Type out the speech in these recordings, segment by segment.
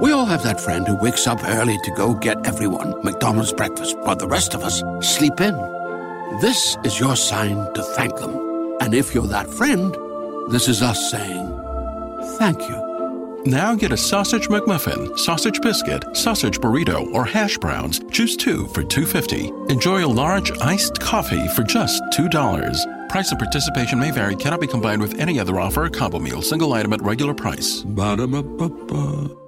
We all have that friend who wakes up early to go get everyone McDonald's breakfast while the rest of us sleep in. This is your sign to thank them. And if you're that friend, this is us saying thank you. Now get a sausage McMuffin, sausage biscuit, sausage burrito, or hash browns. Choose two for $2.50. Enjoy a large iced coffee for just $2. Price and participation may vary, cannot be combined with any other offer or combo meal, single item at regular price. Ba-da-ba-ba-ba.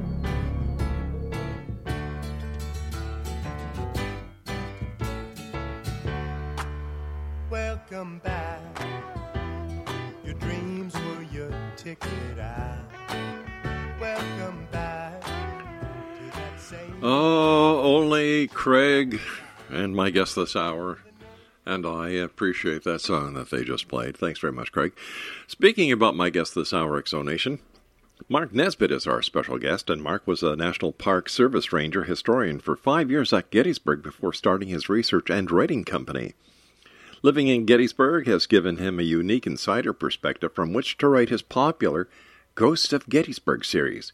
Craig and my guest this hour. And I appreciate that song that they just played. Thanks very much, Craig. Speaking about my guest this hour, X Zone Nation, Mark Nesbitt is our special guest, and Mark was a National Park Service Ranger historian for five years at Gettysburg before starting his research and writing company. Living in Gettysburg has given him a unique insider perspective from which to write his popular Ghosts of Gettysburg series.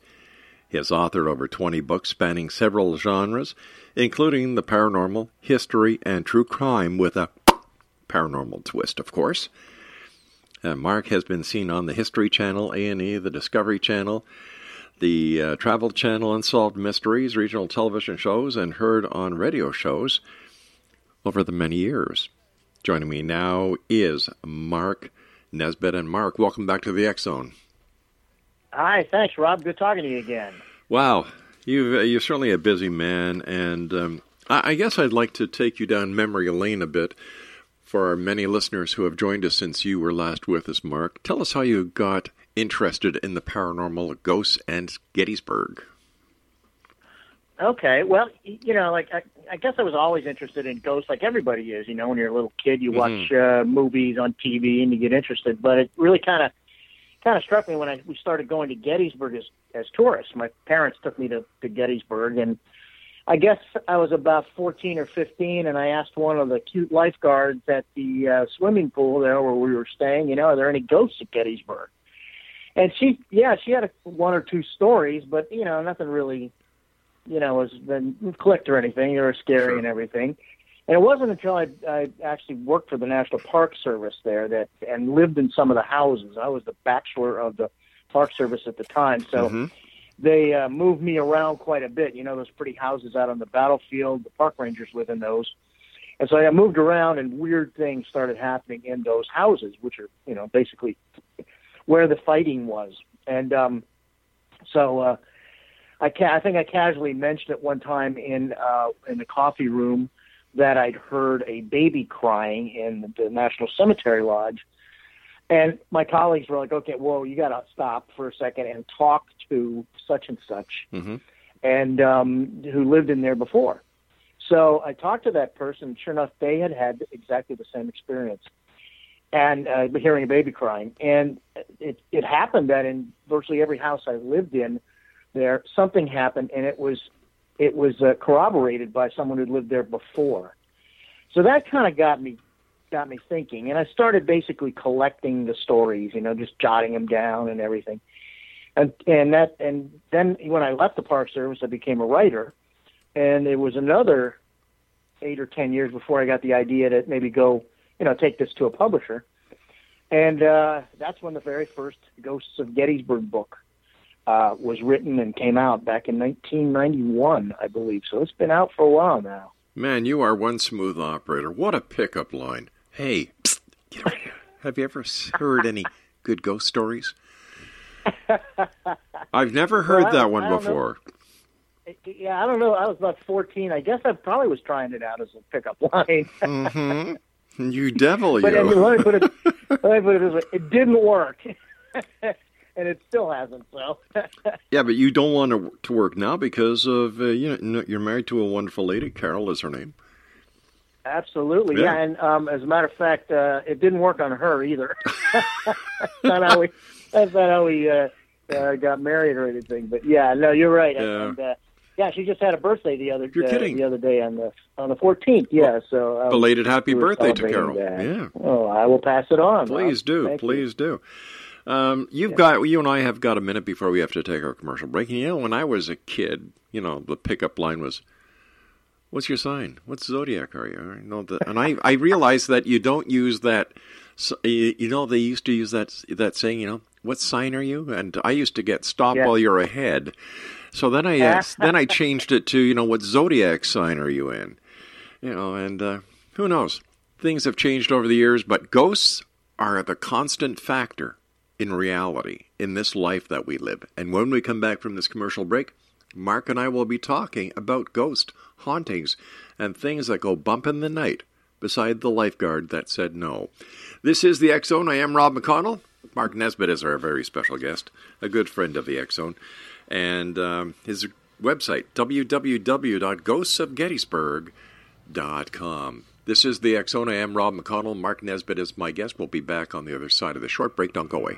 He has authored over 20 books spanning several genres, including the paranormal, history, and true crime with a paranormal twist, of course. Uh, Mark has been seen on the History Channel, A&E, the Discovery Channel, the uh, Travel Channel, Unsolved Mysteries, regional television shows, and heard on radio shows over the many years. Joining me now is Mark Nesbitt. And Mark, welcome back to the X Zone. Hi, thanks, Rob. Good talking to you again. Wow, you you're certainly a busy man, and um, I, I guess I'd like to take you down memory lane a bit for our many listeners who have joined us since you were last with us. Mark, tell us how you got interested in the paranormal, ghosts, and Gettysburg. Okay, well, you know, like I, I guess I was always interested in ghosts, like everybody is. You know, when you're a little kid, you watch uh, movies on TV and you get interested. But it really kind of kind of struck me when I we started going to Gettysburg as as tourists. My parents took me to, to Gettysburg, and I guess I was about 14 or 15, and I asked one of the cute lifeguards at the uh, swimming pool there where we were staying, you know, are there any ghosts at Gettysburg? And she, yeah, she had a, one or two stories, but you know, nothing really, you know, was been clicked or anything. They were scary Sure. and everything. And it wasn't until I, I actually worked for the National Park Service there that and lived in some of the houses. I was the bachelor of the Park Service at the time, so Mhm. they uh, moved me around quite a bit. You know, those pretty houses out on the battlefield. The park rangers live in those. And so I moved around, and weird things started happening in those houses, which are, you know, basically where the fighting was. And um, so uh, I, ca- I think I casually mentioned it one time in uh, in the coffee room that I'd heard a baby crying in the National Cemetery Lodge. And my colleagues were like, okay, whoa, you got to stop for a second and talk to such and such, Mm-hmm. and um, who lived in there before. So I talked to that person. Sure enough, they had had exactly the same experience, and uh, hearing a baby crying. And it it happened that in virtually every house I lived in, there something happened, and it was it was uh, corroborated by someone who'd lived there before. So that kind of got me got me thinking, and I started basically collecting the stories, you know, just jotting them down and everything. And and that and then when I left the Park Service, I became a writer, and it was another eight or ten years before I got the idea to maybe go, you know, take this to a publisher. And uh, that's when the very first Ghosts of Gettysburg book uh, was written and came out back in 1991, I believe. So it's been out for a while now. Man, you are one smooth operator. What a pickup line. Hey, psst, get over here. Have you ever heard any good ghost stories? I've never heard Well, that one don't know. before. Yeah, I don't know. I was about 14. I guess I probably was trying it out as a pickup line. hmm You devil, but you. anyway, let me put it let me put it this way: it didn't work, and it still hasn't. So, Yeah, but you don't want to, to work now because of uh, you know you're married to a wonderful lady. Carol is her name. absolutely, Yeah. yeah. And um, as a matter of fact, uh, it didn't work on her either. that's not how we. That's not how we uh, uh, got married or anything. But yeah, no, you're right. Yeah. And, uh, yeah, she just had a birthday the other You're uh, kidding. the other day on the on the 14th. Yeah, so um, Belated happy we birthday to Carol. that. Yeah. Oh, I will pass it on. Please do. Thank you. Please do. Um, you've got you and I have got a minute before we have to take our commercial break. And you know, when I was a kid, you know, the pickup line was, "What's your sign? What zodiac are you?" You know, the, and I I realized that you don't use that. You you know, they used to use that that saying. You know, what sign are you? And I used to get stop Yeah. while you're ahead. So then I uh, then I changed it to you know what zodiac sign are you in? You know, and uh, who knows? Things have changed over the years, but ghosts are the constant factor in reality in this life that we live. And when we come back from this commercial break, Mark and I will be talking about ghost hauntings and things that go bump in the night beside the lifeguard that said no. This is the X Zone. I am Rob McConnell. Mark Nesbitt is our very special guest, a good friend of the X Zone. And um, his website, www.ghostsofgettysburg.com. This is the Zone. I am Rob McConnell. Mark Nesbitt is my guest. We'll be back on the other side of the short break. Don't go away.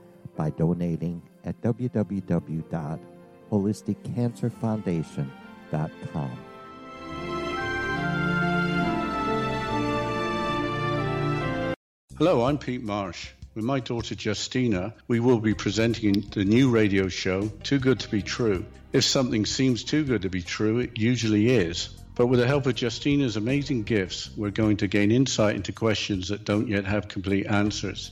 by donating at www.holisticcancerfoundation.com. Hello, I'm Pete Marsh. With my daughter Justina, we will be presenting the new radio show, Too Good to Be True. If something seems too good to be true, it usually is. But with the help of Justina's amazing gifts, we're going to gain insight into questions that don't yet have complete answers.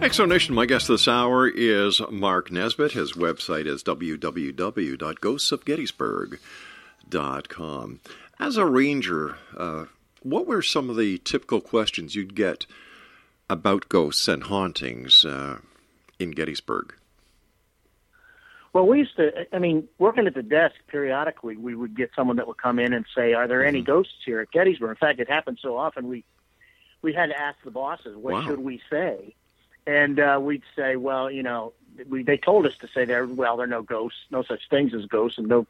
X Zone Nation, my guest this hour is Mark Nesbitt. His website is www.ghostsofgettysburg.com. As a ranger, uh, what were some of the typical questions you'd get about ghosts and hauntings uh, in Gettysburg? Well, we used to. I mean, working at the desk periodically, we would get someone that would come in and say, "Are there any ghosts here at Gettysburg?" In fact, it happened so often we we had to ask the bosses, "What Wow. should we say?" And uh, we'd say, "Well, you know, we they told us to say there. Well, there are no ghosts, no such things as ghosts, and no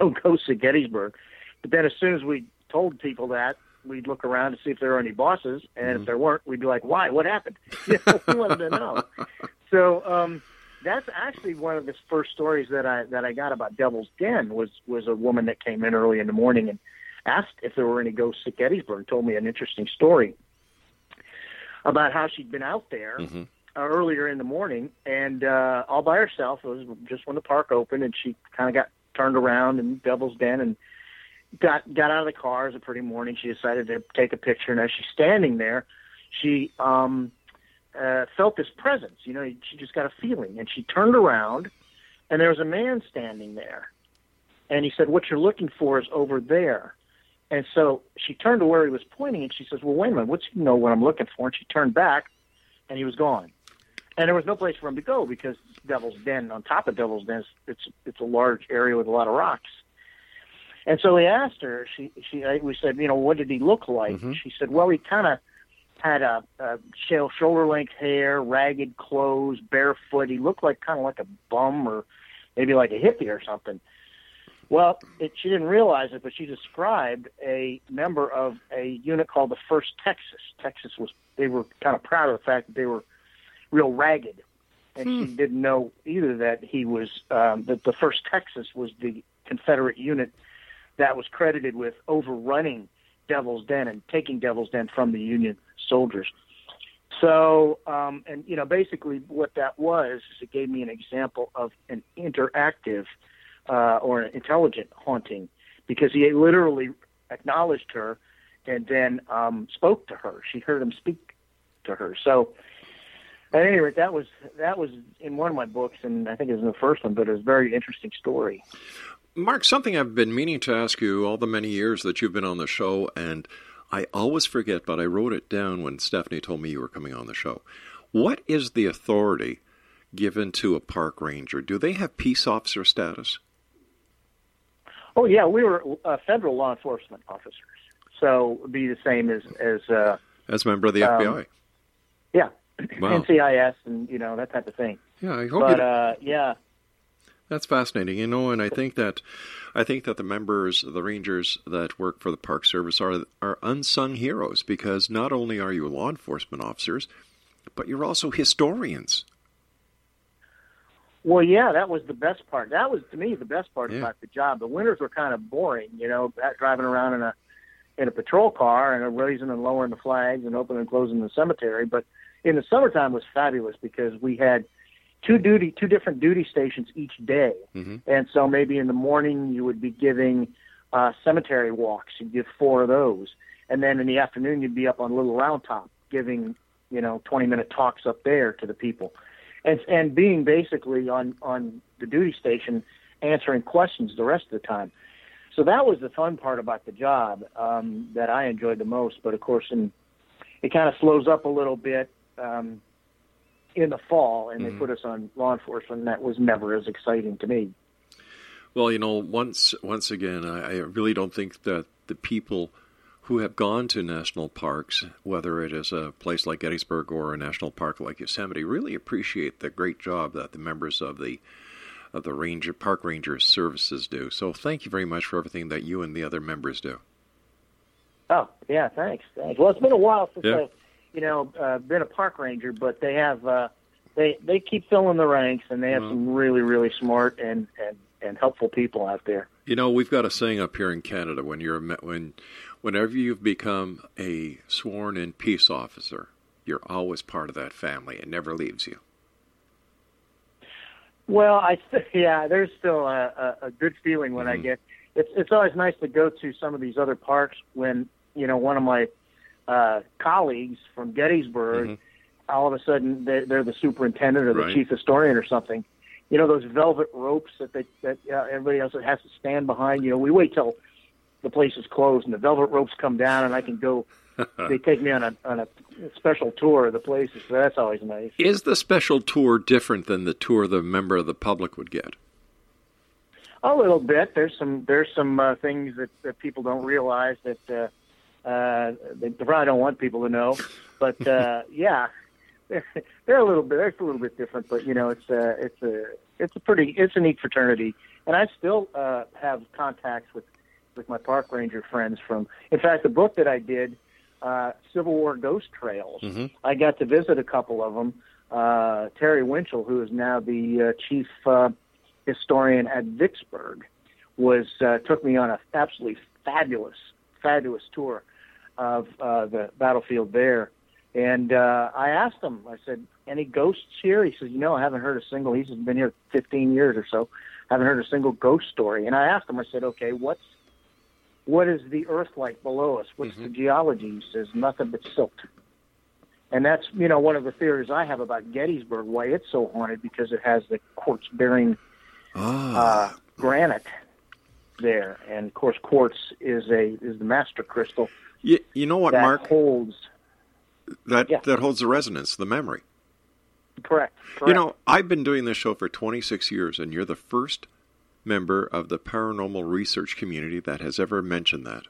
no ghosts at Gettysburg." But then, as soon as we told people that, we'd look around to see if there were any bosses, and if there weren't, we'd be like, "Why? What happened?" You know, we wanted to know. So um, that's actually one of the first stories that I that I got about Devil's Den was was a woman that came in early in the morning and asked if there were any ghosts at Gettysburg. And told me an interesting story about how she'd been out there uh, earlier in the morning and uh, all by herself. It was just when the park opened, and she kind of got turned around in Devil's Den and got got out of the car. It was a pretty morning. She decided to take a picture, and as she's standing there, she um, uh, felt this presence. You know, she just got a feeling, and she turned around, and there was a man standing there, and he said, "What you're looking for is over there." And so she turned to where he was pointing, and she says, "Well, wait a minute. What's you know what I'm looking for?" And she turned back, and he was gone. And there was no place for him to go because Devil's Den, on top of Devil's Den, it's it's a large area with a lot of rocks. And so we asked her. She she I- we said, you know, what did he look like? Mm-hmm. She said, well, he kind of had a, a shoulder length hair, ragged clothes, barefoot. He looked like kind of like a bum or maybe like a hippie or something. Well, it, she didn't realize it, but she described a member of a unit called the First Texas. Texas was they were kind of proud of the fact that they were real ragged, and she didn't know either that he was um, that the First Texas was the Confederate unit that was credited with overrunning Devil's Den and taking Devil's Den from the Union soldiers. So, um, and you know, basically what that was is it gave me an example of an interactive uh, or an intelligent haunting because he literally acknowledged her and then um, spoke to her. She heard him speak to her. So, at any rate, that was that was in one of my books, and I think it was in the first one, but it was a very interesting story. Mark, something I've been meaning to ask you all the many years that you've been on the show, and I always forget, but I wrote it down when Stephanie told me you were coming on the show. What is the authority given to a park ranger? Do they have peace officer status? Oh yeah, we were uh, federal law enforcement officers, so it'd be the same as as uh, As a member of the Um, FBI? yeah, Wow. NCIS and you know that type of thing. Yeah, I hope But uh, yeah, That's fascinating, you know, and I think that I think that the members, the rangers that work for the Park Service are are unsung heroes because not only are you law enforcement officers, but you're also historians. Well, yeah, that was the best part. That was to me the best part Yeah. about the job. The winters were kind of boring, you know, driving around in a in a patrol car and raising and lowering the flags and opening and closing the cemetery. But in the summertime was fabulous because we had two duty, two different duty stations each day, Mm-hmm. and so maybe in the morning you would be giving uh, cemetery walks. You'd give four of those, and then in the afternoon you'd be up on Little Round Top giving you know twenty minute talks up there to the people and and being basically on on the duty station answering questions the rest of the time. So that was the fun part about the job um, that I enjoyed the most. But of course, in, it kind of slows up a little bit um, in the fall, and Mhm. they put us on law enforcement. And that was never as exciting to me. Well, you know, once once again, I, I really don't think that the people who have gone to national parks, whether it is a place like Gettysburg or a national park like Yosemite, really appreciate the great job that the members of the of the ranger park ranger services do. So, thank you very much for everything that you and the other members do. Oh yeah, thanks. thanks. Well, it's been a while since Yeah. I've you know uh, been a park ranger, but they have uh, they they keep filling the ranks, and they have Well. some really really smart and and and helpful people out there. You know, we've got a saying up here in Canada: when you're a when, whenever you've become a sworn-in peace officer, you're always part of that family. It never leaves you. Well, I st- yeah, there's still a, a, a good feeling when I get. It's it's always nice to go to some of these other parks when you know one of my uh, colleagues from Gettysburg, all of a sudden they're, they're the superintendent or the Right. chief historian or something. You know those velvet ropes that they that uh, everybody else has to stand behind. You know, we wait till the place is closed and the velvet ropes come down and I can go. they take me on a on a special tour of the places. So that's always nice. Is the special tour different than the tour the member of the public would get? A little bit. There's some there's some uh, things that, that people don't realize that uh, uh, they probably don't want people to know. But uh, yeah, they're, they're a little bit they're a little bit different. But you know, it's a it's a it's a pretty it's a neat fraternity, and I still uh, have contacts with with my park ranger friends from. In fact, the book that I did, uh, Civil War Ghost Trails, Mhm. I got to visit a couple of them. Uh, Terry Winschel, who is now the uh, chief uh, historian at Vicksburg, was uh, took me on a absolutely fabulous, fabulous tour of uh, the battlefield there. And uh, I asked him, I said, "Any ghosts here?" He says, "You know, I haven't heard a single. He's been here 15 years or so. Haven't heard a single ghost story." And I asked him, I said, "Okay, what's what is the Earth like below us? What's the geology?" He says, "Nothing but silt." And that's you know one of the theories I have about Gettysburg, why it's so haunted because it has the quartz bearing uh, granite there, and of course quartz is a is the master crystal You, you know what, that Mark? holds That that holds the resonance, the memory. correct. correct. You know, I've been doing this show for 26 years, and you're the first member of the paranormal research community that has ever mentioned that,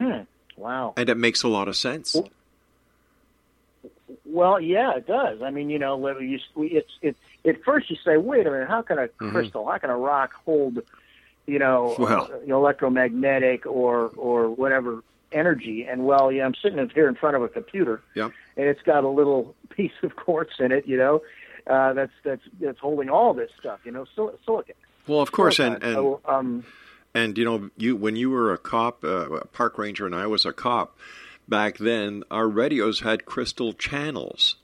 Hmm. Wow. and it makes a lot of sense. Well, yeah, it does. I mean, you know, you, it's it. At first, you say, "Wait a minute, how can a Mhm. crystal, how can a rock hold, you know, Well. uh, electromagnetic or or whatever energy?" And well, yeah, I'm sitting here in front of a computer, and it's got a little piece of quartz in it, you know, uh, that's that's that's holding all this stuff, you know, sil- silicon. Well, of course, and Silicon. and So, um, and you know, you when you were a cop, uh, a park ranger, and I was a cop back then, our radios had crystal channels.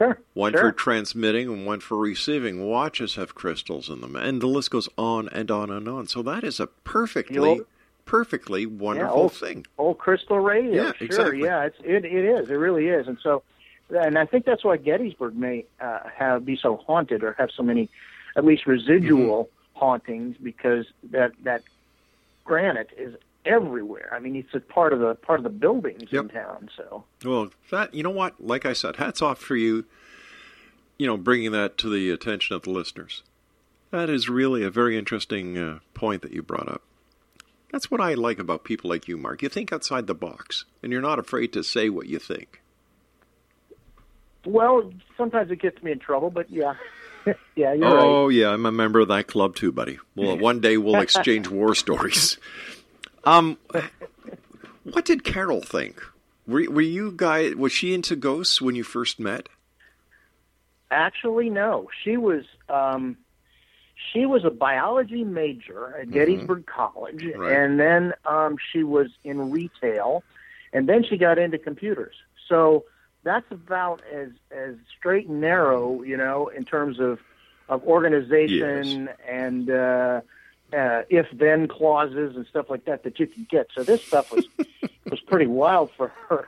Sure. One sure. for transmitting and one for receiving. Watches have crystals in them, and the list goes on and on and on. So that is a perfectly, old- perfectly wonderful old- thing. Old crystal radio. Yeah, sure. exactly. Yeah, it's it it is. It really is. And so, and I think that's why Gettysburg may uh, have be so haunted or have so many, at least residual Mm-hmm. hauntings because that that granite is everywhere. I mean, it's a part of the part of the buildings in town. So Well, that you know what? Like I said, hats off for you. You know, bringing that to the attention of the listeners. That is really a very interesting uh, point that you brought up. That's what I like about people like you, Mark. You think outside the box, and you're not afraid to say what you think. well, sometimes it gets me in trouble, but yeah, yeah, you're right. oh yeah, I'm a member of that club too, buddy. Well, one day we'll exchange war stories. Um, what did Carol think? Were, were you guy? Was she into ghosts when you first met? Actually, no. She was um, she was a biology major at Gettysburg College, Right. and then um, she was in retail, and then she got into computers. So that's about as as straight and narrow, you know, in terms of of organization and uh, uh, if then clauses and stuff like that that you can get. So this stuff was was pretty wild for her.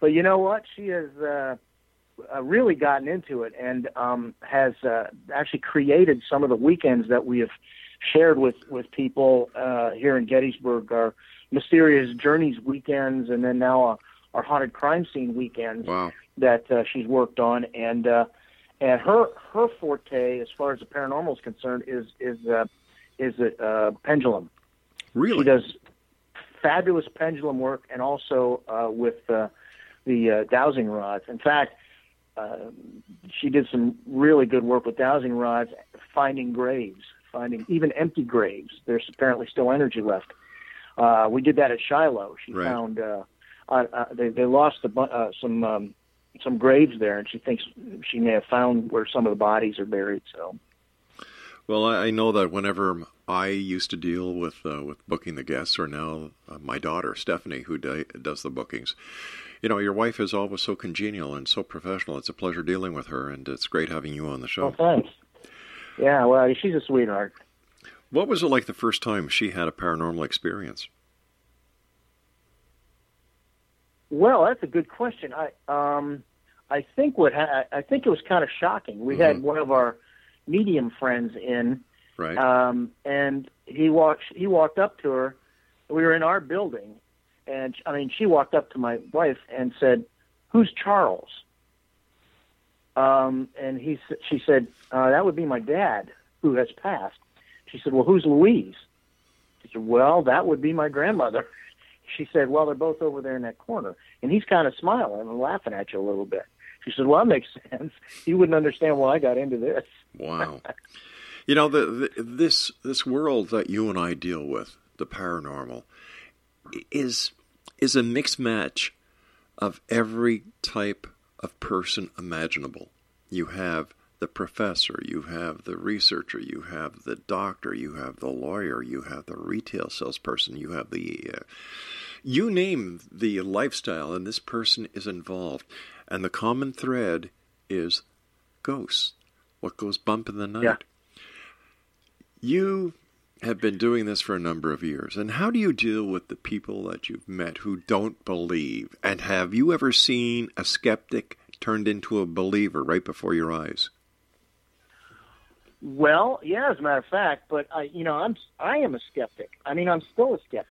But you know what? She has uh, uh, really gotten into it and um, has uh, actually created some of the weekends that we have shared with with people uh, here in Gettysburg. Our mysterious journeys weekends, and then now uh, our haunted crime scene weekends Wow. that uh, she's worked on, and uh, and her her forte as far as the paranormal is concerned is is uh, is a uh, pendulum. Really? She does fabulous pendulum work, and also uh, with uh, the uh, dowsing rods. In fact, uh, she did some really good work with dowsing rods, finding graves, finding even empty graves. There's apparently still energy left. Uh, we did that at Shiloh. She Right. found uh, uh, uh, they they lost a bu- uh, some um, some graves there, and she thinks she may have found where some of the bodies are buried. So Well, I know that whenever I used to deal with uh, with booking the guests, or now uh, my daughter Stephanie, who di- does the bookings, you know, your wife is always so congenial and so professional. It's a pleasure dealing with her, and it's great having you on the show. oh, thanks. Yeah, well, she's a sweetheart. What was it like the first time she had a paranormal experience? Well, that's a good question. I um, I think what ha- I think it was kind of shocking. We had one of our medium friends in, Right. um, and he walked he walked up to her. We were in our building, and I mean, she walked up to my wife and said, "Who's Charles?" Um, and he she said, uh, "That would be my dad, who has passed." She said, "Well, who's Louise?" She said, "Well, that would be my grandmother." She said, "Well, they're both over there in that corner," and he's kind of smiling and laughing at you a little bit. She said, "Well, that makes sense. You wouldn't understand why I got into this." Wow. you know, the, the, this this world that you and I deal with, the paranormal, is is a mixed match of every type of person imaginable. You have the professor, you have the researcher, you have the doctor, you have the lawyer, you have the retail salesperson, you have the. Uh, you name the lifestyle, and this person is involved. And the common thread is ghosts. What goes bump in the night? Yeah. You have been doing this for a number of years. And how do you deal with the people that you've met who don't believe? And have you ever seen a skeptic turned into a believer right before your eyes? Well, yeah, as a matter of fact, but I, you know, I'm I am a skeptic. I mean, I'm still a skeptic.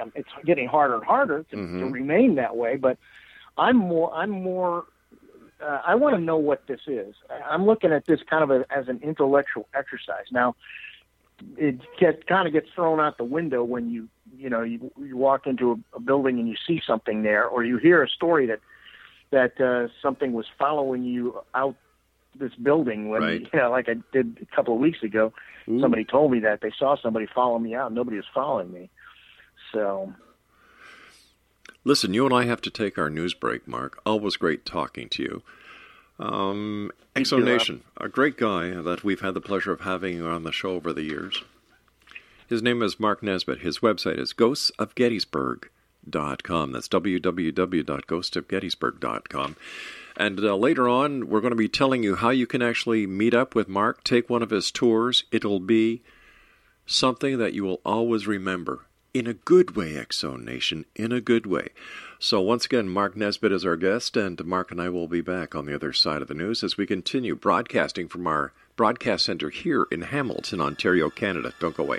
I'm- It's getting harder and harder to, to remain that way, but I'm more. I'm more. Uh, I want to know what this is. I'm looking at this kind of a, as an intellectual exercise. Now, it get, kind of gets thrown out the window when you you know you, you walk into a, a building and you see something there, or you hear a story that that uh, something was following you out this building when Right. you know, like I did a couple of weeks ago. Somebody told me that they saw somebody follow me out. Nobody was following me. So Listen, you and I have to take our news break, Mark. Always great talking to you. Um, You Exo. Nation, a great guy that we've had the pleasure of having on the show over the years. His name is Mark Nesbitt. His website is ghostsofgettysburg.com. That's www.ghostofgettysburg.com. And uh, later on, we're going to be telling you how you can actually meet up with Mark, take one of his tours. It'll be something that you will always remember. In a good way, X Zone Nation, in a good way. So, once again, Mark Nesbitt is our guest, and Mark and I will be back on the other side of the news as we continue broadcasting from our broadcast center here in Hamilton, Ontario, Canada. Don't go away.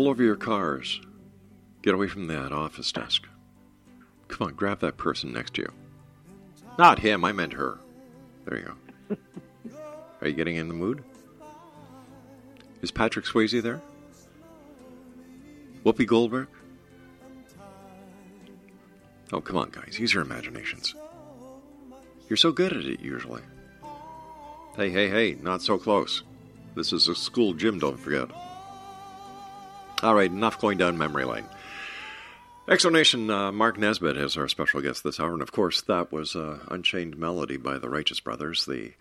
Pull over your cars. Get away from that office desk. Come on, grab that person next to you. Not him, I meant her. There you go. Are you getting in the mood? Is Patrick Swayze there? Whoopi Goldberg? Oh, come on, guys. Use your imaginations. You're so good at it, usually. Hey, hey, hey, not so close. This is a school gym, don't forget. All right, enough going down memory lane. X Zone Nation, uh, Mark Nesbitt is our special guest this hour, and of course, that was uh, Unchained Melody by the Righteous Brothers, the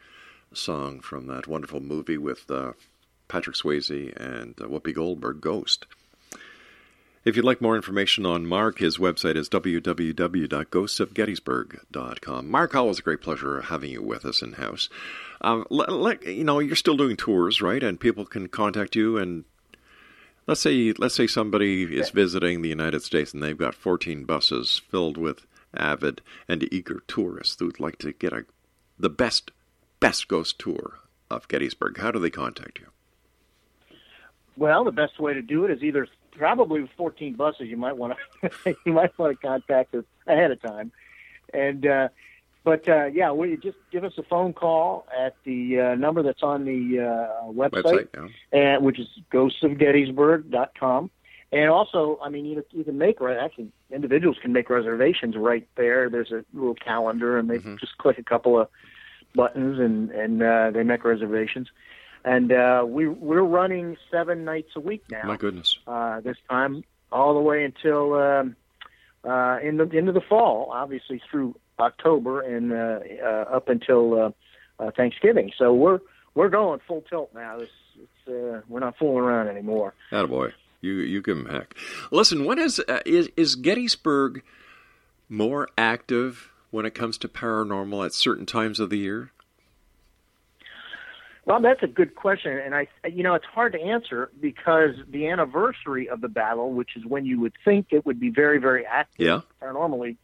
song from that wonderful movie with uh, Patrick Swayze and uh, Whoopi Goldberg, Ghost. If you'd like more information on Mark, his website is www.ghostsofgettysburg.com. Mark, always a great pleasure having you with us in house. Um, you know, you're still doing tours, right? And people can contact you and Let's say let's say somebody is visiting the United States and they've got 14 buses filled with avid and eager tourists who'd like to get a the best best ghost tour of Gettysburg. How do they contact you? Well, the best way to do it is either probably with 14 buses. You might want to you might want to contact us ahead of time, and uh, but uh, yeah, we just give us a phone call at the uh, number that's on the uh, website, Website, yeah. and which is ghostsofgettysburg.com. And also, I mean, you, you can make actually individuals can make reservations right there. There's a little calendar, and they Mm-hmm. just click a couple of buttons, and and uh, they make reservations. And uh, we we're running seven nights a week now. My goodness. Uh, this time, all the way until um, uh, in the into the fall, obviously through October and uh, uh, up until uh, uh, Thanksgiving. So we're we're going full tilt now. This it's uh, we're not fooling around anymore. Attaboy. You you give him heck. Listen, what is uh, is is Gettysburg more active when it comes to paranormal at certain times of the year? Well, that's a good question, and I, you know, it's hard to answer because the anniversary of the battle, which is when you would think it would be very, very active Yeah. paranormally,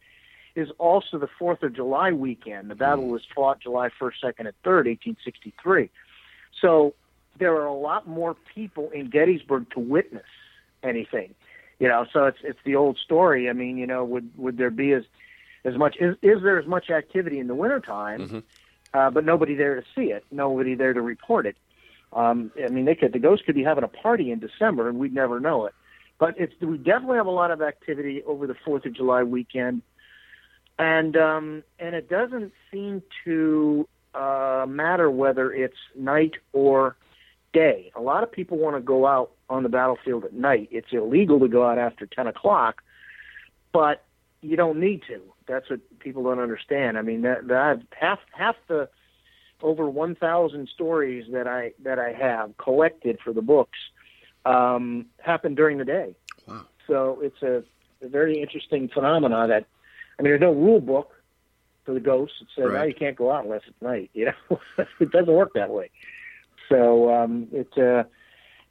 is also the Fourth of July weekend. The battle was fought July first, second, and third, 1863. So there are a lot more people in Gettysburg to witness anything. You know, so it's it's the old story. I mean, you know, would would there be as as much is is there as much activity in the wintertime? uh, but nobody there to see it, nobody there to report it. Um, I mean, they could the ghost could be having a party in December and we'd never know it. But it's we definitely have a lot of activity over the Fourth of July weekend, and um, and it doesn't seem to uh, matter whether it's night or day. A lot of people want to go out on the battlefield at night. It's illegal to go out after ten o'clock, but you don't need to. That's what people don't understand. I mean, that, that half half the over 1,000 stories that I that I have collected for the books um, happen during the day. Wow! So it's a, a very interesting phenomena. That I mean, there's no rule book for the ghosts that says, "No, Right. you can't go out unless it's night." You know, it doesn't work that way. So um, it, uh,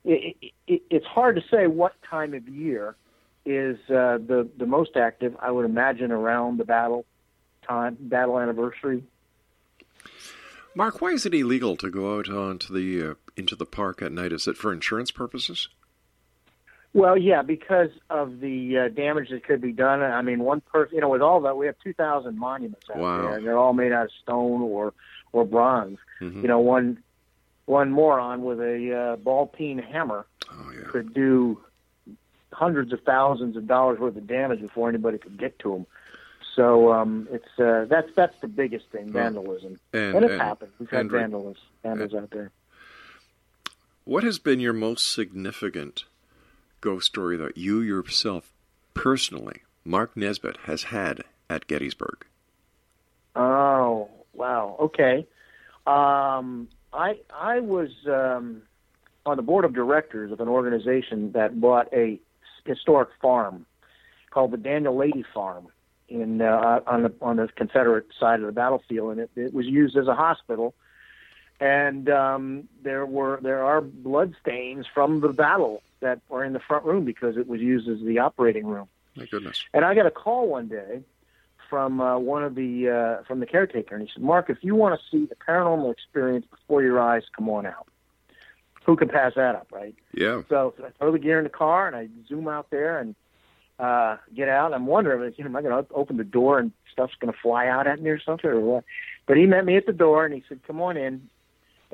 it, it it's hard to say what time of year is uh, the the most active. I would imagine around the battle time, battle anniversary. Mark, why is it illegal to go out onto the uh, into the park at night? Is it for insurance purposes? Well, yeah, because of the uh, damage that could be done. I mean, one person, you know, with all that, we have 2,000 monuments out Wow. there, and they're all made out of stone or or bronze. Mhm. You know, one one moron with a uh, ball peen hammer Oh, could do hundreds of thousands of dollars worth of damage before anybody could get to him. So um, it's uh, that's that's the biggest thing, vandalism, And- it's and- happened. We've had vandals vandals out there. What has been your most significant ghost story that you yourself, personally, Mark Nesbitt, has had at Gettysburg? Oh wow. Okay. Um, I I was um, on the board of directors of an organization that bought a historic farm called the Daniel Lady Farm in uh, on the on the Confederate side of the battlefield, and it, it was used as a hospital. And um, there were there are blood stains from the battle that were in the front room because it was used as the operating room. My goodness. And I got a call one day from uh, one of the uh, from the caretaker, and he said, "Mark, if you want to see the paranormal experience before your eyes, come on out." Who can pass that up, right? Yeah. So, so I throw the gear in the car and I zoom out there and uh, get out. I'm wondering, you know, am I going to open the door and stuff's going to fly out at me or something or what? But he met me at the door and he said, "Come on in."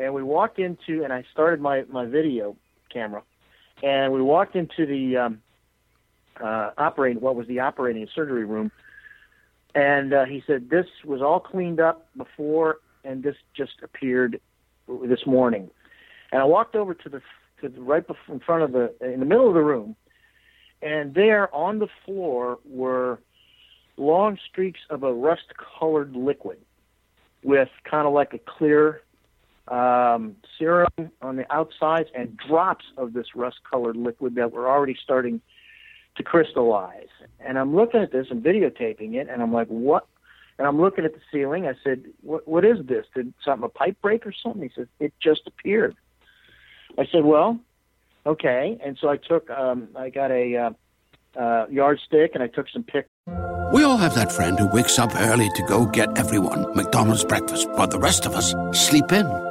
And we walked into, and I started my my video camera, and we walked into the um, uh, operating what was the operating surgery room, and uh, he said this was all cleaned up before, and this just appeared this morning. And I walked over to the to the right in front of the in the middle of the room, and there on the floor were long streaks of a rust-colored liquid with kind of like a clear um, serum on the outsides and drops of this rust-colored liquid that were already starting to crystallize. And I'm looking at this and videotaping it, and I'm like, what? And I'm looking at the ceiling. I said, what, what is this? Did something, a pipe break or something? He said, it just appeared. I said, well, okay. And so I took, um, I got a uh, uh, yardstick and I took some pictures. We all have that friend who wakes up early to go get everyone McDonald's breakfast, but the rest of us sleep in.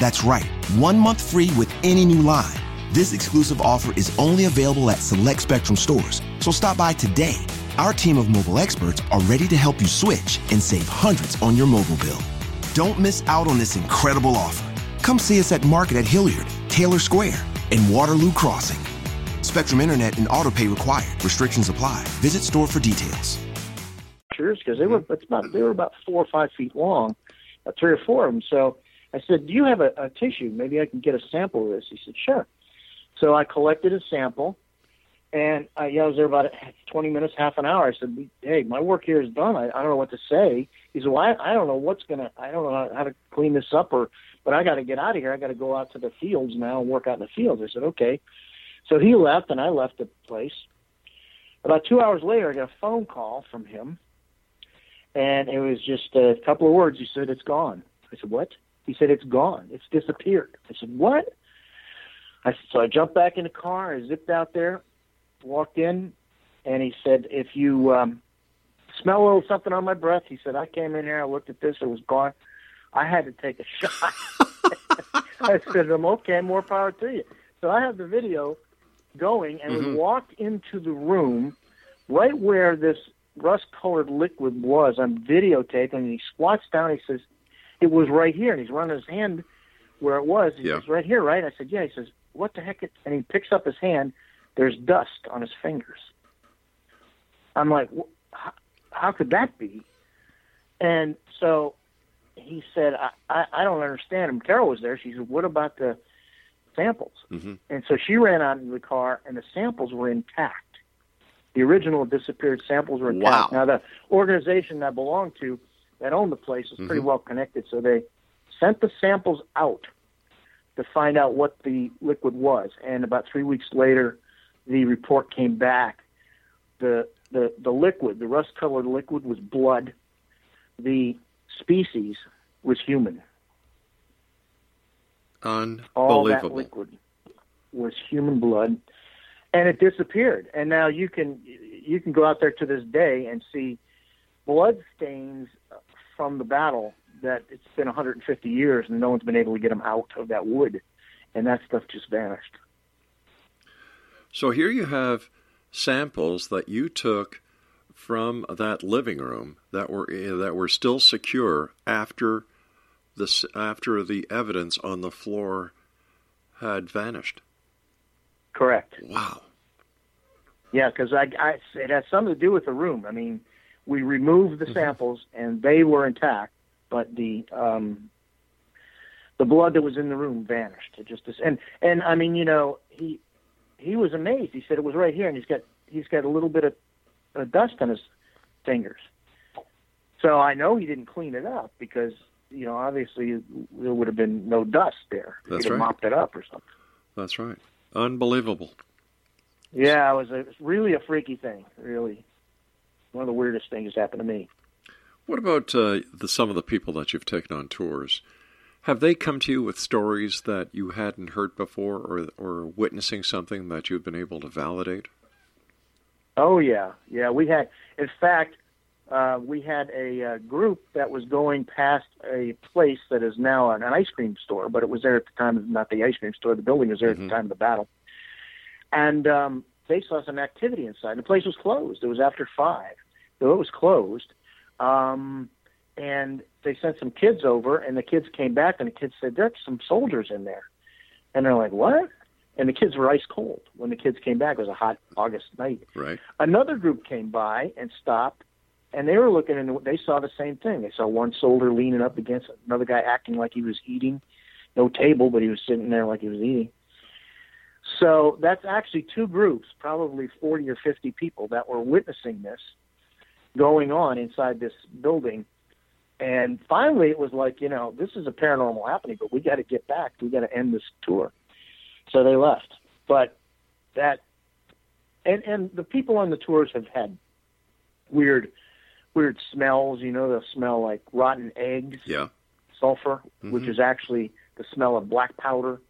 That's right, one month free with any new line. This exclusive offer is only available at select Spectrum stores, so stop by today. Our team of mobile experts are ready to help you switch and save hundreds on your mobile bill. Don't miss out on this incredible offer. Come see us at Market at Hilliard, Taylor Square, and Waterloo Crossing. Spectrum Internet and autopay required. Restrictions apply. Visit store for details. because they were it's about they were about four or five feet long, uh, three or four of them. So I said, "Do you have a, a tissue? Maybe I can get a sample of this." He said, "Sure." So I collected a sample, and I, yeah, I was there about 20 minutes, half an hour. I said, "Hey, my work here is done. I, I don't know what to say." He said, "Well, I, I don't know what's gonna. I don't know how, how to clean this up, or but I got to get out of here. I got to go out to the fields now and work out in the fields." I said, "Okay." So he left, and I left the place. About two hours later, I got a phone call from him, and it was just a couple of words. He said, "It's gone." I said, "What?" He said, "It's gone. It's disappeared." I said, "What?" I said, so I jumped back in the car. I zipped out there, walked in, and he said, "If you um, smell a little something on my breath," he said, "I came in here. I looked at this. It was gone. I had to take a shot." I said, "I'm okay. More power to you." So I have the video going, and we Mhm. walked into the room right where this rust-colored liquid was. I'm videotaping, and he squats down. and He says, "It was right here," and he's running his hand where it was. He Yeah. says, "Right here, right?" I said, "Yeah." He says, "What the heck?" And he picks up his hand. There's dust on his fingers. I'm like, how, how could that be? And so he said, I, I, I don't understand him. Carol was there. She said, what about the samples? Mm-hmm. And so she ran out into the car, and the samples were intact. The original disappeared samples were intact. Wow. Now, the organization I belonged to that owned the place was pretty Mhm. well connected, so they sent the samples out to find out what the liquid was. And about three weeks later, the report came back. The the the liquid, the rust colored liquid, was blood. The species was human. Unbelievable. All that liquid was human blood, and it disappeared. And now you can you can go out there to this day and see blood stains from the battle that it's been 150 years and no one's been able to get them out of that wood, and that stuff just vanished. So here you have samples that you took from that living room that were eh, that were still secure after this after the evidence on the floor had vanished. Correct. Wow. Yeah, because I, I it has something to do with the room. I mean, we removed the samples and they were intact, but the um, the blood that was in the room vanished. It just and and I mean, you know, he he was amazed. He said it was right here, and he's got he's got a little bit of uh, dust on his fingers. So I know he didn't clean it up because you know obviously there would have been no dust there. That's He'd have right. mopped it up or something. That's right. Unbelievable. Yeah, it was a, it's really a freaky thing. Really, one of the weirdest things happened to me. What about uh, the, some of the people that you've taken on tours? Have they come to you with stories that you hadn't heard before, or or witnessing something that you've been able to validate? Oh yeah, yeah. We had, in fact, uh, we had a uh, group that was going past a place that is now an, an ice cream store, but it was there at the time, not the ice cream store. The building was there at the time of the battle, and um, they saw some activity inside. The place was closed. It was after five, so it was closed. Um, and they sent some kids over, and the kids came back, and the kids said, "There's some soldiers in there," and they're like, "What?" And the kids were ice cold when the kids came back. It was a hot August night. Right. Another group came by and stopped, and they were looking, and they saw the same thing. They saw one soldier leaning up against another guy, acting like he was eating. No table, but he was sitting there like he was eating. So that's actually two groups, probably 40 or 50 people that were witnessing this going on inside this building. And finally, it was like, you know, this is a paranormal happening, but we got to get back. We got to end this tour. So they left. But that, and and the people on the tours have had weird, weird smells. You know, they'll smell like rotten eggs, Yeah. sulfur, which Mhm. is actually the smell of black powder.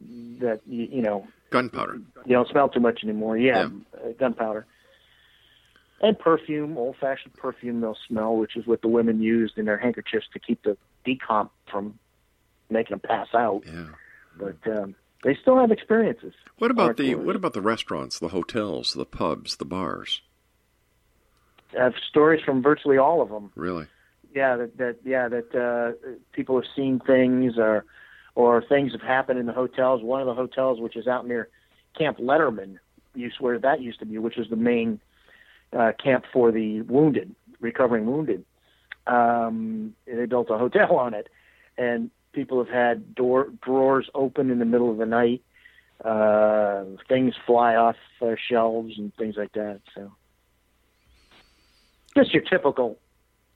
That you, you know, Gunpowder. you don't smell too much anymore. Yeah, Uh, gunpowder. And perfume, old fashioned perfume they'll smell, which is what the women used in their handkerchiefs to keep the decomp from making them pass out. Yeah. But um, they still have experiences. What about the what about the restaurants, the hotels, the pubs, the bars? I have stories from virtually all of them. Really? Yeah, that, that yeah that uh, people have seen things or or things have happened in the hotels. One of the hotels, which is out near Camp Letterman, used where that used to be, which is the main uh, camp for the wounded, recovering wounded. Um, they built a hotel on it, and people have had door drawers open in the middle of the night. Uh, things fly off uh, shelves and things like that. So, just your typical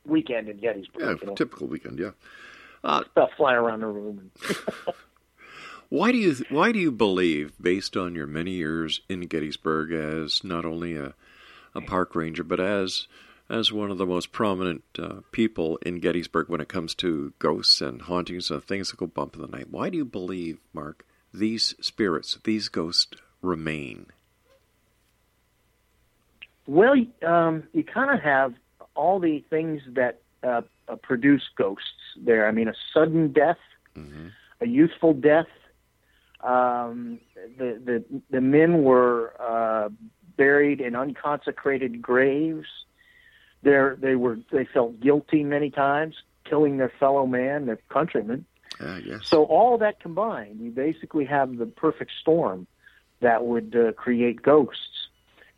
weekend in Gettysburg. Yeah, you know? typical weekend. Yeah. Uh, Stuff flying around the room. Why do you why do you believe, based on your many years in Gettysburg as not only a, a park ranger, but as as one of the most prominent uh, people in Gettysburg when it comes to ghosts and hauntings and things that go bump in the night, why do you believe, Mark, these spirits, these ghosts remain? Well, um, you kind of have all the things that uh, uh, produce ghosts there. I mean, a sudden death, a youthful death. Um, the the the men were uh, buried in unconsecrated graves. There, they were they felt guilty many times, killing their fellow man, their countrymen. Uh, yes. So all that combined, you basically have the perfect storm that would uh, create ghosts,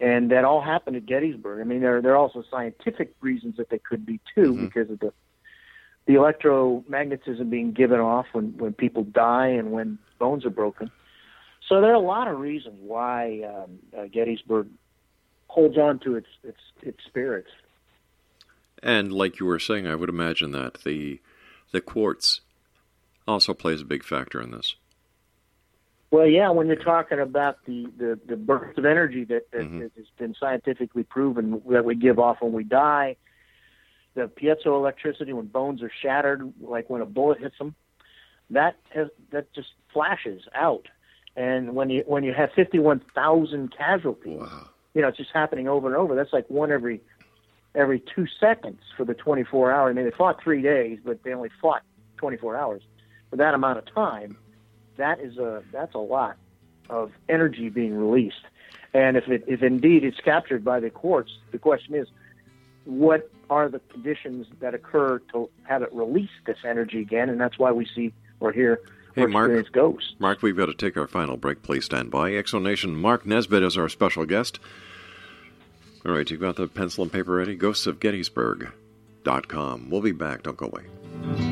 and that all happened at Gettysburg. I mean, there there are also scientific reasons that they could be too, because of the the electromagnetism being given off when when people die and when bones are broken. So there are a lot of reasons why um, uh, Gettysburg holds on to its its its spirits. And like you were saying, I would imagine that the the quartz also plays a big factor in this. Well, yeah, when you're talking about the, the, the burst of energy that, that, mm-hmm. that has been scientifically proven that we give off when we die, the piezoelectricity when bones are shattered, like when a bullet hits them, that has, that just flashes out. And when you when you have 51,000 casualties, you know, it's just happening over and over. That's like one every every two seconds for the 24 hour. I mean, they fought three days, but they only fought 24 hours. For that amount of time, that is a that's a lot of energy being released. And if it if indeed it's captured by the quartz, the question is, what are the conditions that occur to have it release this energy again? And that's why we see or hear Hey, Mark. Mark, we've got to take our final break. Please stand by. X Zone Nation Mark Nesbitt is our special guest. All right, you've got the pencil and paper ready? Ghosts of Gettysburg.com. We'll be back. Don't go away.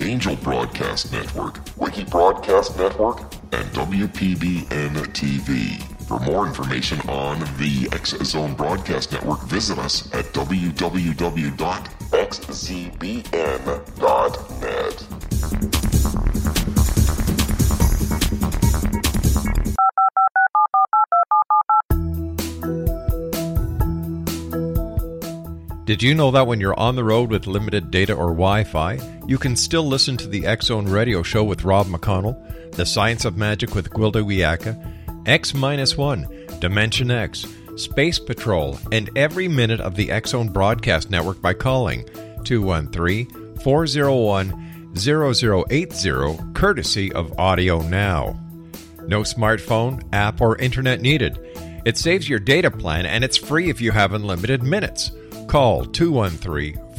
Angel Broadcast Network, Wiki Broadcast Network, and WPBN TV. For more information on the X Zone Broadcast Network, visit us at www.xzbn.net. Did you know that when you're on the road with limited data or Wi Fi, you can still listen to the X Zone radio show with Rob McConnell, The Science of Magic with Gwilda Wiyaka, X 1, Dimension X, Space Patrol, and every minute of the X Zone broadcast network by calling 213 401 0080, courtesy of Audio Now. No smartphone, app, or internet needed. It saves your data plan and it's free if you have unlimited minutes. Call 213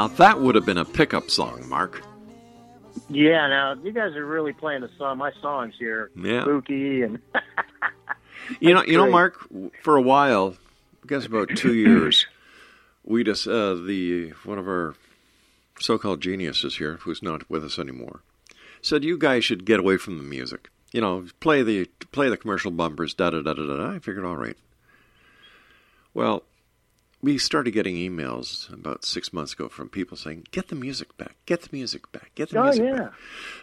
Now that would have been a pickup song, Mark. Yeah, now you guys are really playing the song, my songs here. Yeah. Spooky and You know, you know. Mark. For a while, I guess about two years, we just uh, the one of our so-called geniuses here, who's not with us anymore, said you guys should get away from the music. You know, play the play the commercial bumpers. Da da da da da. I figured, all right. Well, we started getting emails about six months ago from people saying, "Get the music back. Get the music back. Get the Oh music yeah. back."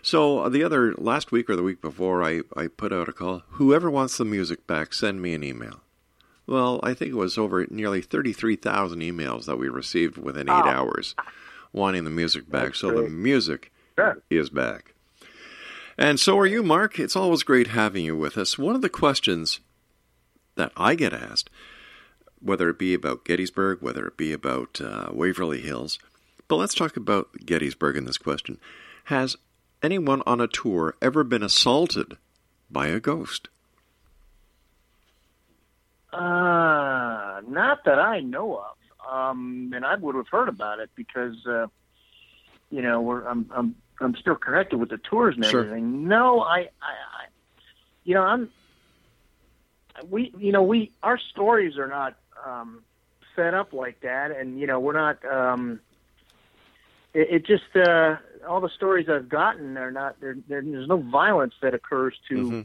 So uh, the other last week or the week before, I, I put out a call. Whoever wants the music back, send me an email. Well, I think it was over nearly thirty-three thousand emails that we received within eight Oh. hours, wanting the music back. so the great. music Sure. is back. And so are you, Mark. It's always great having you with us. One of the questions that I get asked, whether it be about Gettysburg, whether it be about uh, Waverly Hills, but let's talk about Gettysburg in this question. Has anyone on a tour ever been assaulted by a ghost? Uh, not that I know of. Um, and I would have heard about it because, uh, you know, we're I'm I'm I'm still connected with the tours and Sure. everything. No, I, I, I, you know, I'm. We, you know, we our stories are not um, set up like that, and you know, we're not. Um, it, it just uh, all the stories I've gotten are not. There, there, there's no violence that occurs to Mm-hmm.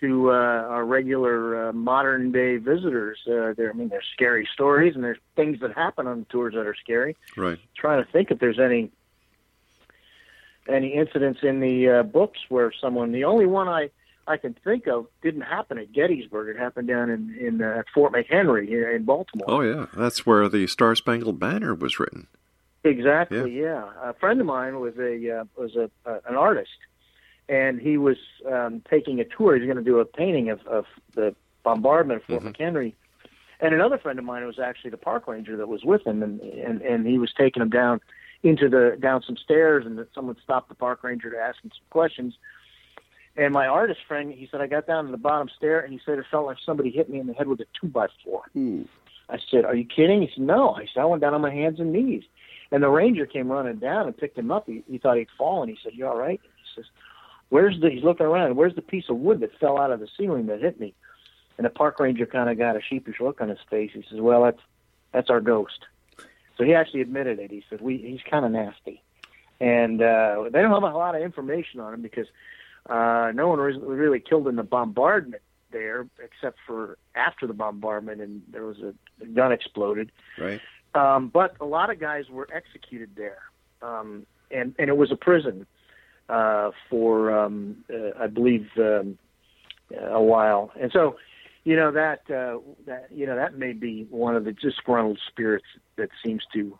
to uh, our regular uh, modern day visitors. Uh, there, I mean, there's scary stories and there's things that happen on the tours that are scary. Right. trying to think if there's any any incidents in the uh, books where someone. The only one I I can think of didn't happen at Gettysburg. It happened down in in uh, Fort McHenry here in Baltimore. Oh yeah, that's where the Star Spangled Banner was written. Exactly. Yeah. A friend of mine was a uh, was a uh, an artist, and he was um, taking a tour. He was going to do a painting of, of the bombardment of Fort Mhm. McHenry. And another friend of mine was actually the park ranger that was with him, and and and he was taking him down into the down some stairs, and that someone stopped the park ranger to ask him some questions. And my artist friend, he said, I got down to the bottom stair, and he said it felt like somebody hit me in the head with a two by four. I said, Are you kidding? He said, No. I said, I went down on my hands and knees. And the ranger came running down and picked him up. He, he thought he'd fallen. He said, You all right? He says, Where's the, he's looking around, where's the piece of wood that fell out of the ceiling that hit me? And the park ranger kind of got a sheepish look on his face. He says, Well, that's, that's our ghost. So he actually admitted it. He said, we, He's kind of nasty. And uh, they don't have a lot of information on him because uh, no one was really killed in the bombardment there, except for after the bombardment, and there was a, a gun exploded. Right. Um, but a lot of guys were executed there, um, and and it was a prison uh, for um, uh, I believe um, a while, and so you know that uh, that you know that may be one of the disgruntled spirits that seems to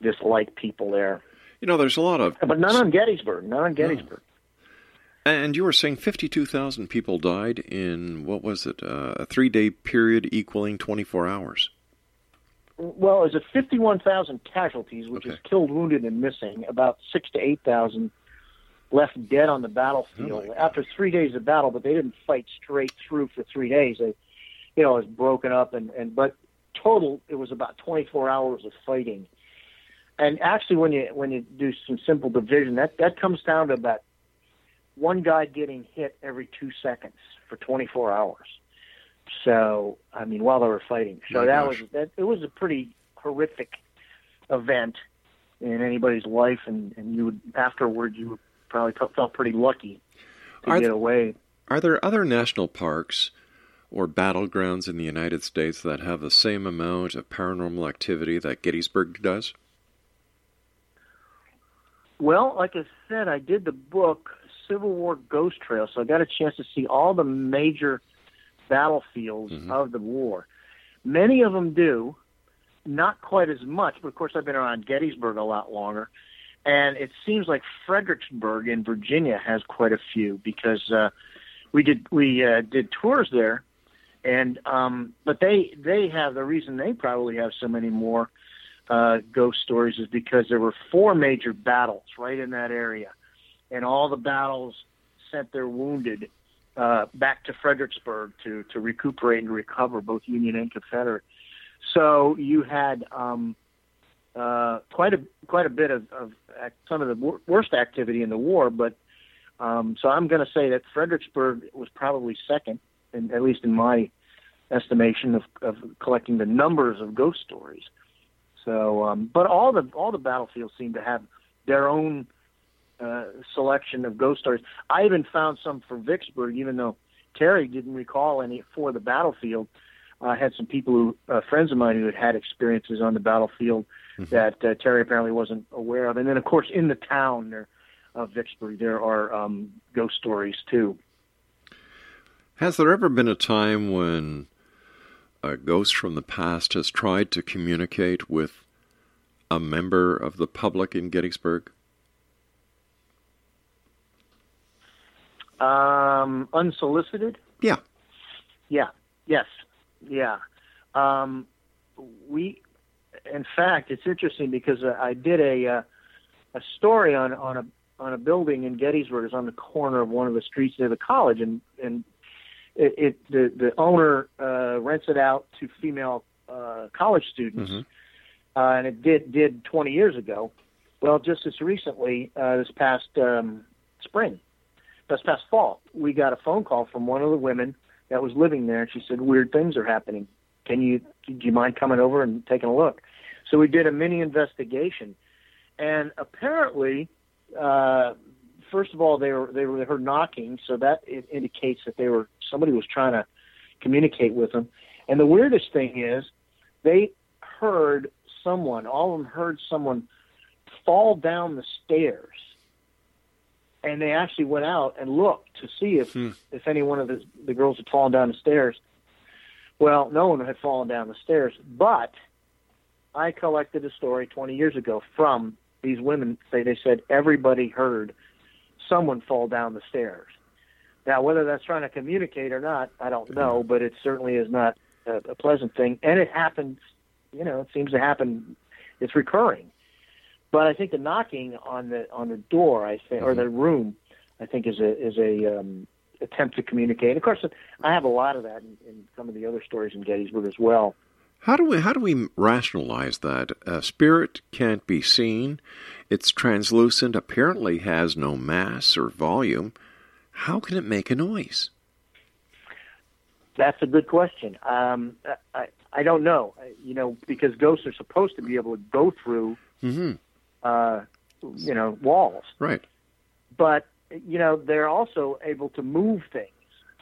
dislike people there. You know, there's a lot of. But none on Gettysburg. None on Gettysburg. And you were saying 52,000 people died in, what was it, uh, a three day period equaling 24 hours. Well, it was 51,000 casualties, which is killed, wounded, and missing. About six to 8,000 left dead on the battlefield after three days of battle, but they didn't fight straight through for three days. They, you know, it was broken up, and, and but total, it was about 24 hours of fighting. And actually, when you when you do some simple division, that that comes down to about one guy getting hit every two seconds for 24 hours. So, I mean, while they were fighting. So My that gosh. was that. It was a pretty horrific event in anybody's life, and and you would afterward you would probably felt, felt pretty lucky to Are get th- away. Are there other national parks or battlegrounds in the United States that have the same amount of paranormal activity that Gettysburg does? Well, like I said, I did the book Civil War Ghost Trail, so I got a chance to see all the major battlefields of the war. Many of them do, not quite as much, but of course I've been around Gettysburg a lot longer, and it seems like Fredericksburg in Virginia has quite a few because uh, we did we uh, did tours there, and um, but they they have the reason they probably have so many more uh, ghost stories is because there were four major battles right in that area, and all the battles sent their wounded uh, back to Fredericksburg to to recuperate and recover, both Union and Confederate. So you had um, uh, quite a quite a bit of, of some of the wor- worst activity in the war, but um, so I'm going to say that Fredericksburg was probably second, in, at least in my estimation of, of collecting the numbers of ghost stories. So, um, but all the all the battlefields seem to have their own uh, selection of ghost stories. I even found some for Vicksburg, even though Terry didn't recall any for the battlefield. I had some people who, uh, friends of mine, who had had experiences on the battlefield that uh, Terry apparently wasn't aware of. And then, of course, in the town there of Vicksburg, there are um, ghost stories too. Has there ever been a time when a ghost from the past has tried to communicate with a member of the public in Gettysburg? Um, unsolicited. Yeah. Yeah. Yes. Yeah. Um, we, in fact, it's interesting because I did a uh, a story on on a on a building in Gettysburg. It's on the corner of one of the streets near the college, and and it, it the the owner uh, rents it out to female uh, college students, uh, and it did did 20 years ago. Well, just as recently, uh, this past um, spring, this past fall, we got a phone call from one of the women that was living there, and she said weird things are happening. Can you do you mind coming over and taking a look? So we did a mini investigation, and apparently, uh, first of all, they were they were heard knocking, so that indicates that they were somebody was trying to communicate with them. And the weirdest thing is, they heard someone. All of them heard someone fall down the stairs and they actually went out and looked to see if hmm. if any one of the the girls had fallen down the stairs. Well, no one had fallen down the stairs, but I collected a story 20 years ago from these women. Say they said everybody heard someone fall down the stairs. Now, whether that's trying to communicate or not, I don't know, hmm. but it certainly is not a, a pleasant thing, and it happens. You know, it seems to happen. It's recurring. But I think the knocking on the on the door, I think, or the room, I think is a is a um, attempt to communicate. Of course, I have a lot of that in, in some of the other stories in Gettysburg as well. How do we how do we rationalize that? A spirit can't be seen. It's translucent. Apparently, has no mass or volume. How can it make a noise? That's a good question. Um, I I don't know. You know, because ghosts are supposed to be able to go through, Mm-hmm. Uh, you know, walls. Right. but you know they're also able to move things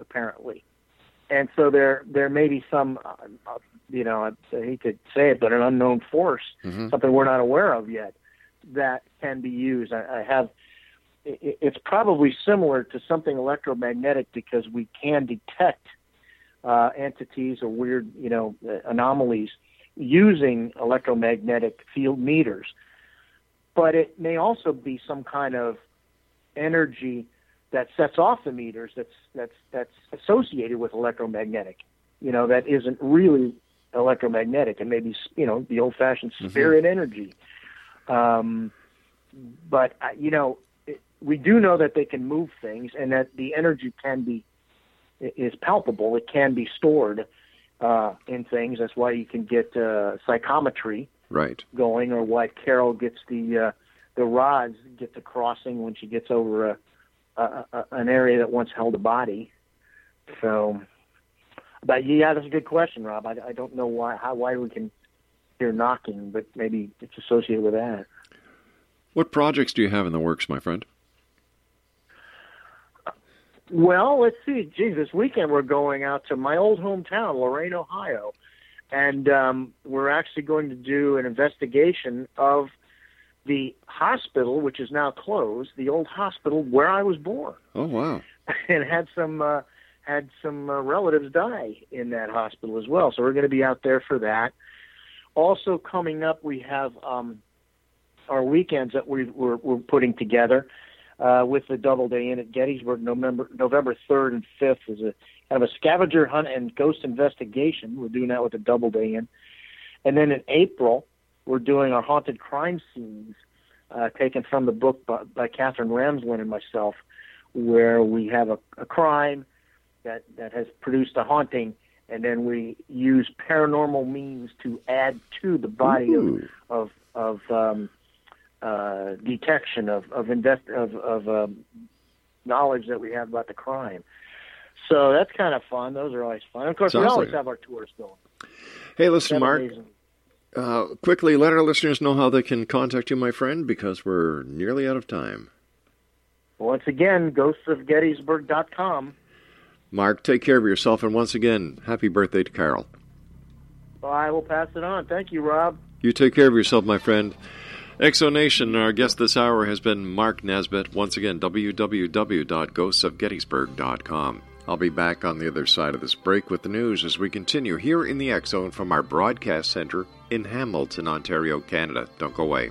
apparently and so there there may be some uh, uh, you know I hate to say it but an unknown force Mhm. something we're not aware of yet that can be used I, I have it's probably similar to something electromagnetic because we can detect uh, entities or weird you know uh, anomalies using electromagnetic field meters but it may also be some kind of energy that sets off the meters that's that's that's associated with electromagnetic you know that isn't really electromagnetic. And maybe you know the old fashioned spirit energy. Um but uh, you know it, we do know that they can move things and that the energy can be is palpable. It can be stored uh in things. That's why you can get uh psychometry Right. going, or why Carol gets the uh, the rods get the crossing when she gets over a, a, a an area that once held a body. So, but yeah, that's a good question, Rob. I, I don't know why how why we can hear knocking, but maybe it's associated with that. What projects do you have in the works, my friend? Well, let's see. Geez, this weekend we're going out to my old hometown, Lorain, Ohio, and um, we're actually going to do an investigation of the hospital, which is now closed, the old hospital where I was born, Oh wow. and had some uh, had some uh, relatives die in that hospital as well. So we're going to be out there for that. Also coming up, we have um, our weekends that we, we're, we're putting together uh, with the Doubleday Inn at Gettysburg, November November third and fifth is a kind of a scavenger hunt and ghost investigation. We're doing that with the Doubleday Inn. and then in April we're doing our haunted crime scenes, uh, taken from the book by, by Katherine Ramsland and myself, where we have a, a crime that that has produced a haunting, and then we use paranormal means to add to the body of Ooh. of of um, uh, detection of of invest of of um, knowledge that we have about the crime. So that's kind of fun. Those are always fun. Of course, we always like have our tours going. Hey, listen, Mark. Uh, quickly, let our listeners know how they can contact you, my friend, because we're nearly out of time. Once again, ghostsofgettysburg.com. Mark, take care of yourself, and once again, happy birthday to Carol. I will pass it on. Thank you, Rob. You take care of yourself, my friend. X Zone Nation, our guest this hour has been Mark Nesbitt. Once again, www.ghostsofgettysburg.com. I'll be back on the other side of this break with the news as we continue here in the X Zone from our broadcast center in Hamilton, Ontario, Canada. Don't go away.